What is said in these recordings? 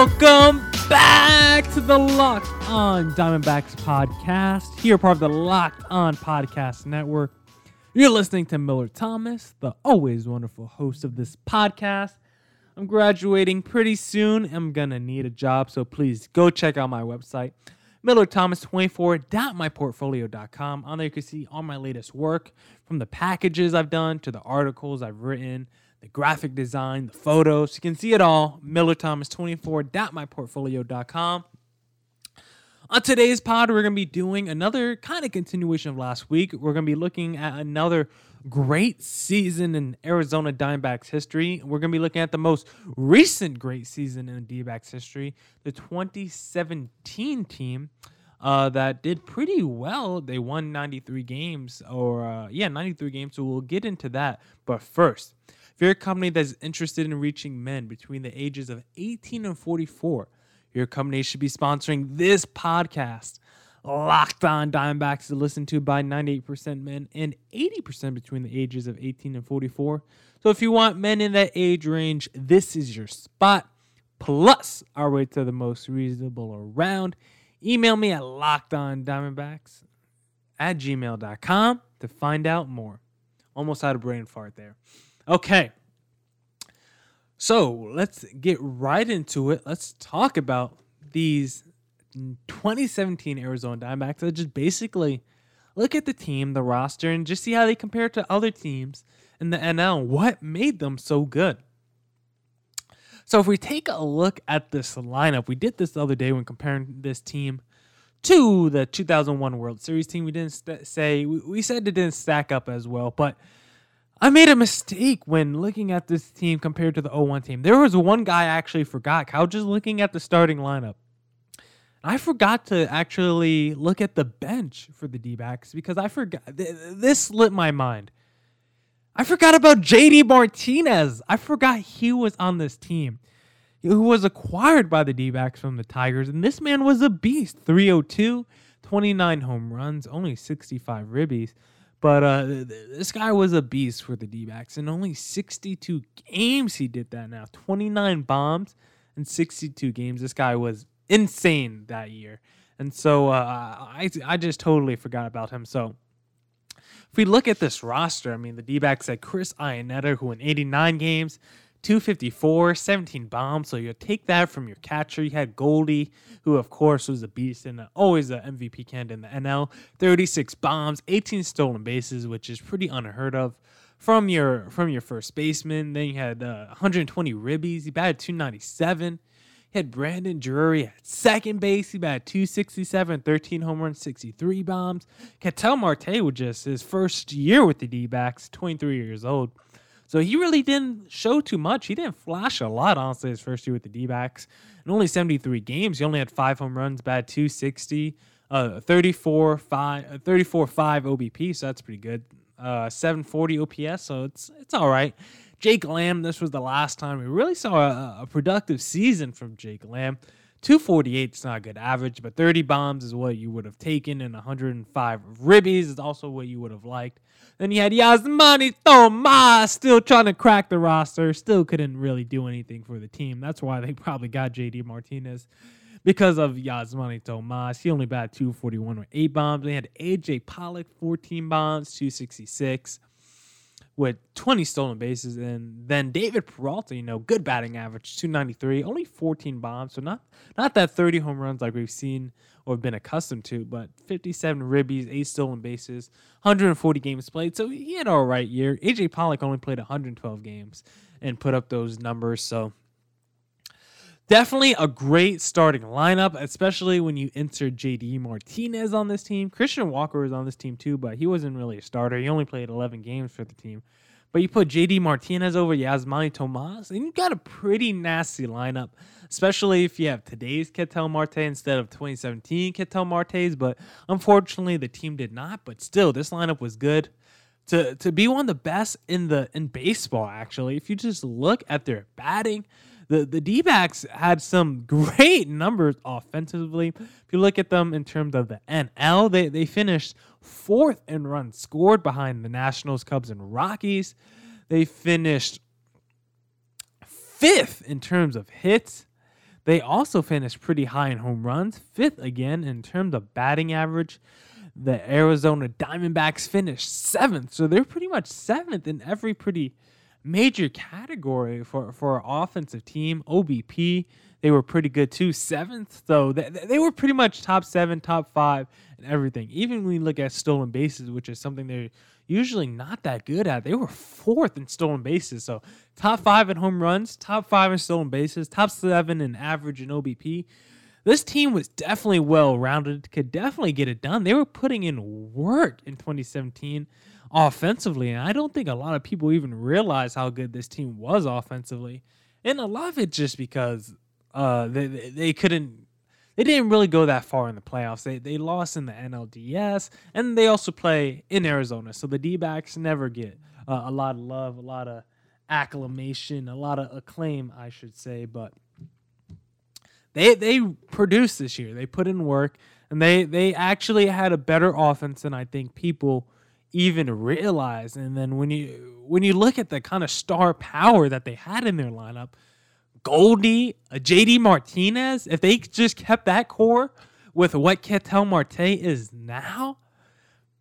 Welcome back to the Locked On Diamondbacks podcast. Here, part of the Locked On Podcast Network. You're listening to Miller Thomas, the always wonderful host of this podcast. I'm graduating pretty soon. I'm going to need a job, so please go check out my website, millerthomas24.myportfolio.com. On there, you can see all my latest work from the packages I've done to the articles I've written the graphic design, the photos. You can see it all. MillerThomas24.myportfolio.com. On today's pod, we're going to be doing another kind of continuation of last week. We're going to be looking at another great season in Arizona Diamondbacks history. We're going to be looking at the most recent great season in D-backs history, the 2017 team. Uh, that did pretty well. They won 93 games, or uh, yeah, 93 games. So we'll get into that. But first, if you're a company that's interested in reaching men between the ages of 18 and 44, your company should be sponsoring this podcast. Locked on Diamondbacks to listen to by 98% men and 80% between the ages of 18 and 44. So if you want men in that age range, this is your spot. Plus, our rates are the most reasonable around. Email me at lockedondiamondbacks at gmail.com to find out more. Almost had a brain fart there. Okay. So let's get right into it. Let's talk about these 2017 Arizona Diamondbacks. Let's just basically look at the team, the roster, and just see how they compare to other teams in the NL. What made them so good? So if we take a look at this lineup, we did this the other day when comparing this team to the 2001 World Series team. We didn't st- say we said it didn't stack up as well, but I made a mistake when looking at this team compared to the 01 team. There was one guy I actually forgot. Was just looking at the starting lineup. I forgot to actually look at the bench for the D backs because I forgot. This slipped my mind. I forgot about JD Martinez. I forgot he was on this team, who was acquired by the D backs from the Tigers. And this man was a beast 302, 29 home runs, only 65 ribbies. But uh, this guy was a beast for the D backs. In only 62 games, he did that now. 29 bombs in 62 games. This guy was insane that year. And so uh, I, I just totally forgot about him. So if we look at this roster, I mean, the D backs had Chris Iannetta, who in 89 games 254, 17 bombs. So you take that from your catcher. You had Goldie, who of course was a beast and always an MVP candidate in the NL. 36 bombs, 18 stolen bases, which is pretty unheard of from your from your first baseman. Then you had uh, 120 ribbies. He batted 297. He had Brandon Drury at second base. He batted 267, 13 home runs, 63 bombs. Ketel Marte was just his first year with the D backs, 23 years old. So he really didn't show too much. He didn't flash a lot, honestly, his first year with the D backs. Only 73 games, he only had five home runs, bad 260, uh, 34 5, uh, 34 5 OBP, so that's pretty good. Uh, 740 OPS, so it's it's all right. Jake Lamb, this was the last time we really saw a, a productive season from Jake Lamb. 248 is not a good average, but 30 bombs is what you would have taken, and 105 ribbies is also what you would have liked. Then you had Yasmani Tomas still trying to crack the roster, still couldn't really do anything for the team. That's why they probably got JD Martinez because of Yasmani Tomas. He only batted 241 with eight bombs. They had AJ Pollock, 14 bombs, 266 with 20 stolen bases. And then David Peralta, you know, good batting average, 293, only 14 bombs. So not not that 30 home runs like we've seen or been accustomed to, but 57 ribbies, eight stolen bases, 140 games played. So he had an all right year. AJ Pollock only played 112 games and put up those numbers. So Definitely a great starting lineup, especially when you insert JD Martinez on this team. Christian Walker was on this team too, but he wasn't really a starter. He only played 11 games for the team. But you put JD Martinez over Yasmani Tomas, and you got a pretty nasty lineup, especially if you have today's Ketel Marte instead of 2017 Ketel Martes. But unfortunately, the team did not. But still, this lineup was good. To, to be one of the best in the in baseball, actually, if you just look at their batting, the the D backs had some great numbers offensively. If you look at them in terms of the NL, they, they finished fourth in runs scored behind the Nationals, Cubs, and Rockies. They finished fifth in terms of hits. They also finished pretty high in home runs, fifth again in terms of batting average. The Arizona Diamondbacks finished seventh, so they're pretty much seventh in every pretty major category for for offensive team. OBP, they were pretty good too, seventh. So they, they were pretty much top seven, top five, and everything. Even when you look at stolen bases, which is something they're usually not that good at, they were fourth in stolen bases. So top five in home runs, top five in stolen bases, top seven in average and OBP. This team was definitely well rounded, could definitely get it done. They were putting in work in 2017 offensively, and I don't think a lot of people even realize how good this team was offensively. And a lot of it just because uh, they they couldn't they didn't really go that far in the playoffs. They they lost in the NLDS, and they also play in Arizona, so the D backs never get uh, a lot of love, a lot of acclamation, a lot of acclaim, I should say, but they they produced this year. They put in work, and they they actually had a better offense than I think people even realize. And then when you when you look at the kind of star power that they had in their lineup, Goldie, uh, JD Martinez, if they just kept that core with what Ketel Marte is now,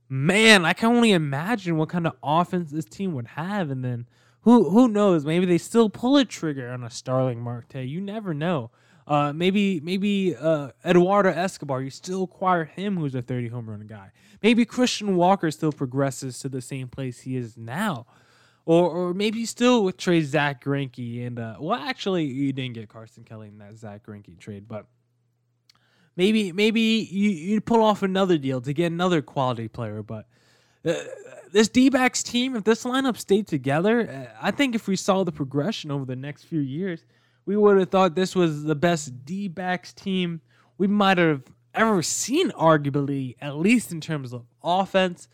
man, I can only imagine what kind of offense this team would have. And then who who knows? Maybe they still pull a trigger on a Starling Marte. You never know. Uh, maybe maybe uh, Eduardo Escobar, you still acquire him, who's a 30 home run guy. Maybe Christian Walker still progresses to the same place he is now. Or, or maybe still with trade Zack Greinke and uh, well, actually, you didn't get Carson Kelly in that Zack Greinke trade, but maybe maybe you you pull off another deal to get another quality player. But uh, this D backs team, if this lineup stayed together, uh, I think if we saw the progression over the next few years, we would have thought this was the best D backs team we might have ever seen, arguably, at least in terms of offense.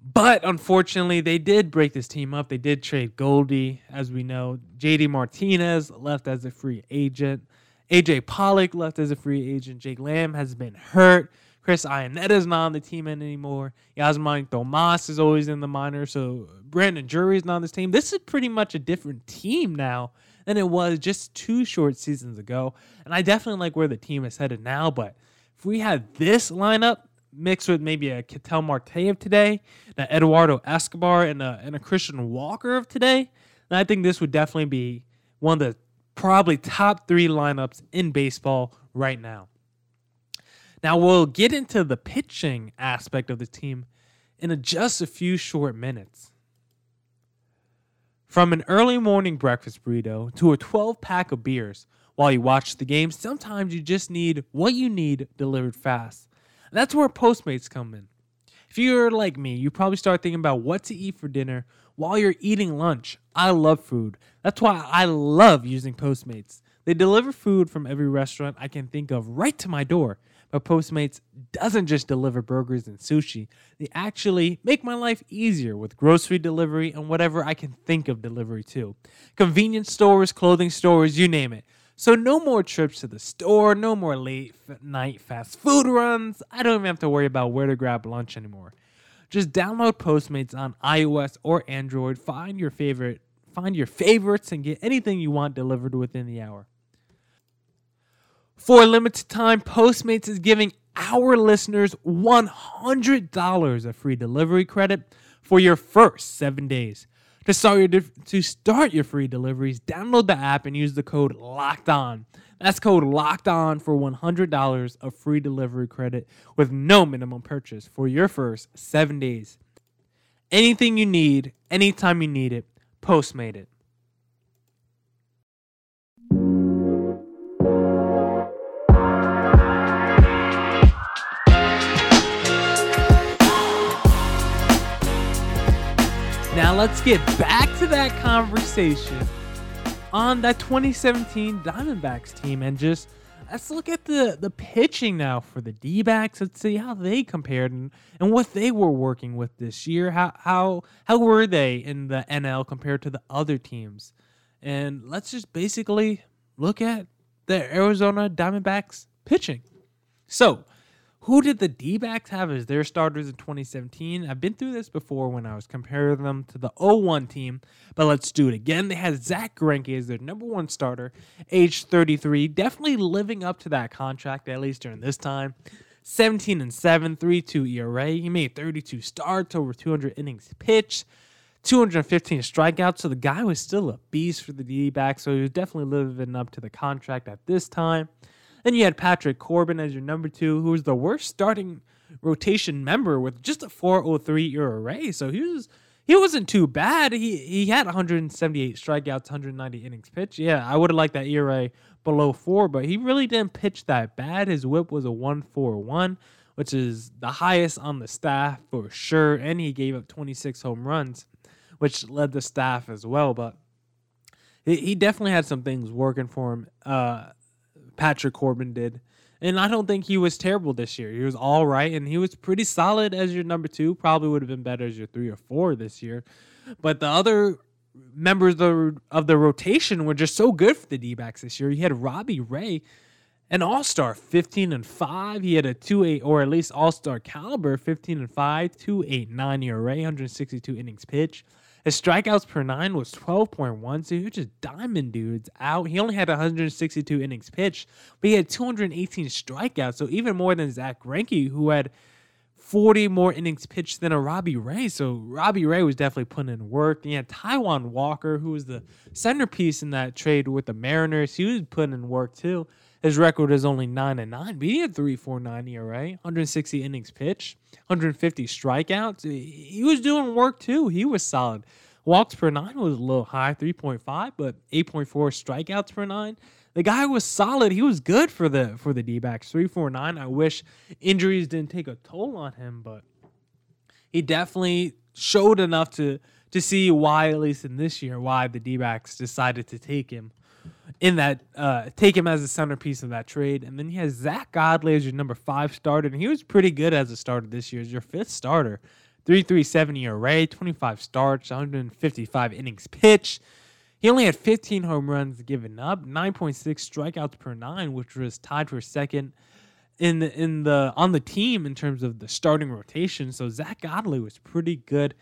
But unfortunately, they did break this team up. They did trade Goldie, as we know. JD Martinez left as a free agent. AJ Pollock left as a free agent. Jake Lamb has been hurt. Chris Iannetta is not on the team anymore. Yasmani Tomas is always in the minor. So Brandon Drury is not on this team. This is pretty much a different team now than it was just two short seasons ago. And I definitely like where the team is headed now. But if we had this lineup mixed with maybe a Ketel Marte of today, an Eduardo Escobar, and a, and a Christian Walker of today, then I think this would definitely be one of the probably top three lineups in baseball right now. Now we'll get into the pitching aspect of the team in just a few short minutes. From an early morning breakfast burrito to a 12 pack of beers while you watch the game, sometimes you just need what you need delivered fast. And that's where Postmates come in. If you're like me, you probably start thinking about what to eat for dinner while you're eating lunch. I love food. That's why I love using Postmates. They deliver food from every restaurant I can think of right to my door. But Postmates doesn't just deliver burgers and sushi, they actually make my life easier with grocery delivery and whatever I can think of delivery too. Convenience stores, clothing stores, you name it. So no more trips to the store, no more late night fast food runs. I don't even have to worry about where to grab lunch anymore. Just download Postmates on iOS or Android, find your favorite, find your favorites and get anything you want delivered within the hour. For a limited time, Postmates is giving our listeners $100 of free delivery credit for your first seven days. To start your to start your free deliveries, download the app and use the code Locked On. That's code Locked On for $100 of free delivery credit with no minimum purchase for your first seven days. Anything you need, anytime you need it, Postmate it. Let's get back to that conversation on that 2017 Diamondbacks team and just let's look at the the pitching now for the D-backs. Let's see how they compared and, and what they were working with this year. How how how were they in the NL compared to the other teams? And let's just basically look at the Arizona Diamondbacks pitching. So, Who did the D backs have as their starters in 2017? I've been through this before when I was comparing them to the 01 team, but let's do it again. They had Zack Greinke as their number one starter, age 33, definitely living up to that contract, at least during this time. 17 and 7, 3 2 ERA. He made 32 starts, over 200 innings pitched, 215 strikeouts. So the guy was still a beast for the D so he was definitely living up to the contract at this time. Then you had Patrick Corbin as your number two, who was the worst starting rotation member with just a 403 ERA. So he was he wasn't too bad. He he had 178 strikeouts, 190 innings pitched. Yeah, I would have liked that ERA below four, but he really didn't pitch that bad. His whip was a 141, which is the highest on the staff for sure. And he gave up 26 home runs, which led the staff as well. But he, he definitely had some things working for him. Uh, Patrick Corbin did. And I don't think he was terrible this year. He was all right, and he was pretty solid as your number two. Probably would have been better as your three or four this year. But the other members of the, of the rotation were just so good for the D backs this year. You had Robbie Ray, an all star, 15 and 5. He had a 2 8, or at least all star caliber, 15 and 5, 2 8 9 ERA, 162 innings pitch. His strikeouts per nine was 12.1, so he was just diamond dudes out. He only had 162 innings pitched, but he had 218 strikeouts, so even more than Zack Greinke, who had 40 more innings pitched than a Robbie Ray. So Robbie Ray was definitely putting in work. He had Taijuan Walker, who was the centerpiece in that trade with the Mariners. He was putting in work too. His record is only 9 and 9, but he had 3.49 ERA, 160 innings pitched, 150 strikeouts. He was doing work too. He was solid. Walks per nine was a little high, 3.5, but 8.4 strikeouts per nine. The guy was solid. He was good for the for the D-backs. 349. I wish injuries didn't take a toll on him, but he definitely showed enough to to see why, at least in this year, why the D-backs decided to take him in that uh, take him as a centerpiece of that trade. And then he has Zack Godley as your number five starter, and he was pretty good as a starter this year. As your fifth starter, three three seventy ERA, twenty five starts, one hundred fifty five innings pitched. He only had 15 home runs given up, 9.6 strikeouts per nine, which was tied for second in the, in the on the team in terms of the starting rotation. So Zack Godley was pretty good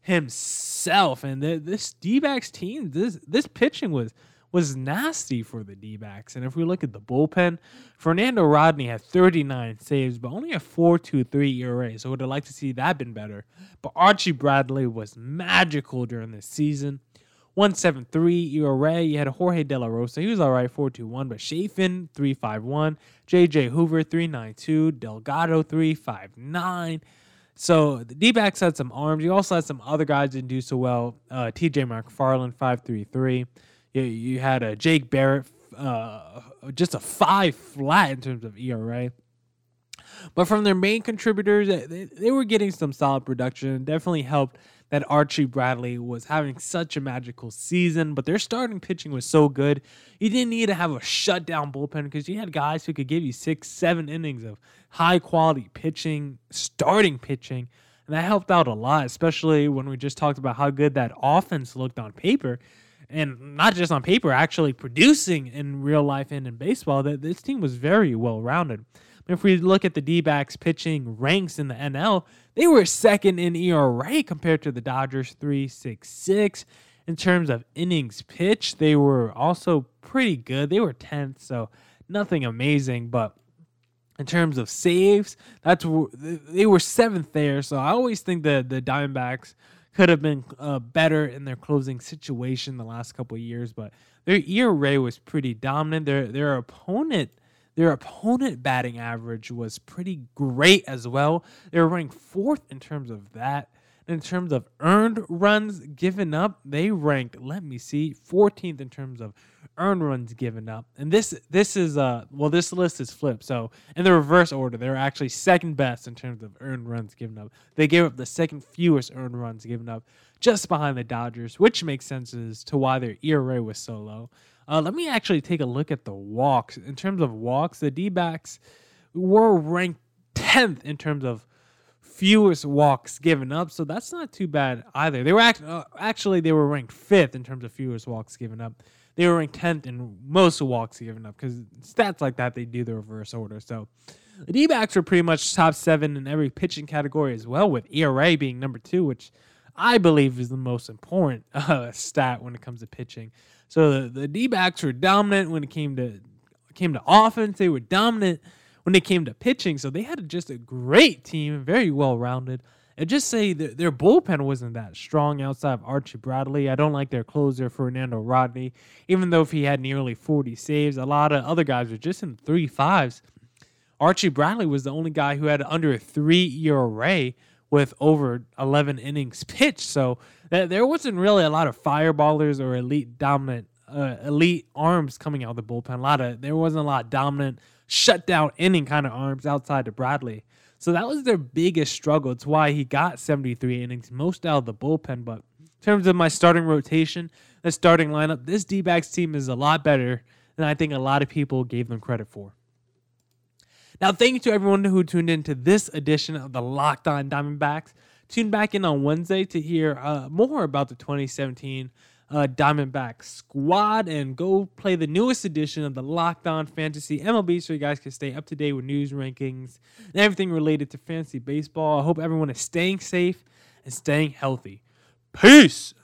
himself, and the, this D-backs team, this this pitching was was nasty for the D backs. And if we look at the bullpen, Fernando Rodney had 39 saves, but only a 4.23 ERA. So would have liked to see that been better. But Archie Bradley was magical during this season. 173 ERA. You had Jorge De La Rosa. He was all right, 421. But Chafin, 351. JJ Hoover, 392. Delgado, 359. So the D backs had some arms. You also had some other guys didn't do so well. Uh, TJ McFarland, 533. You, you had a Jake Barrett, uh, just a five flat in terms of ERA. But from their main contributors, they, they were getting some solid production. Definitely helped that Archie Bradley was having such a magical season, but their starting pitching was so good. You didn't need to have a shutdown bullpen because you had guys who could give you six, seven innings of high quality pitching, starting pitching. And that helped out a lot, especially when we just talked about how good that offense looked on paper and not just on paper, actually producing in real life and in baseball, that this team was very well rounded. If we look at the D backs pitching ranks in the NL, they were second in ERA compared to the Dodgers 366. In terms of innings pitched, they were also pretty good. They were 10th, so nothing amazing, but in terms of saves, that's they were seventh there. So I always think that the Diamondbacks could have been uh, better in their closing situation the last couple of years, but their ERA was pretty dominant. Their their opponent their opponent batting average was pretty great as well. They were ranked fourth in terms of that. In terms of earned runs given up, they ranked, let me see, 14th in terms of earned runs given up. And this this is uh well this list is flipped. So in the reverse order, they're actually second best in terms of earned runs given up. They gave up the second fewest earned runs given up, just behind the Dodgers, which makes sense as to why their ERA was so low. Uh, let me actually take a look at the walks. In terms of walks, the D backs were ranked 10th in terms of fewest walks given up, so that's not too bad either. They were act- uh, actually they were ranked fifth in terms of fewest walks given up. They were ranked tenth in most walks given up because stats like that they do the reverse order. So The D backs were pretty much top seven in every pitching category as well, with ERA being number two, which I believe is the most important uh, stat when it comes to pitching. So the, the D backs were dominant when it came to came to offense. They were dominant when they came to pitching. So they had just a great team, very well rounded. And just say their bullpen wasn't that strong outside of Archie Bradley. I don't like their closer, Fernando Rodney, even though if he had nearly 40 saves, a lot of other guys were just in three fives. Archie Bradley was the only guy who had under a three ERA with over 11 innings pitched. So there wasn't really a lot of fireballers or elite dominant, uh, elite arms coming out of the bullpen. A lot of there wasn't a lot dominant shutdown inning kind of arms outside of Bradley. So that was their biggest struggle. It's why he got 73 innings, most out of the bullpen. But in terms of my starting rotation, the starting lineup, this D backs team is a lot better than I think a lot of people gave them credit for. Now, thank you to everyone who tuned in to this edition of the Locked On Diamondbacks. Tune back in on Wednesday to hear uh, more about the 2017 uh, Diamondback squad and go play the newest edition of the Locked On Fantasy MLB so you guys can stay up to date with news rankings and everything related to fantasy baseball. I hope everyone is staying safe and staying healthy. Peace.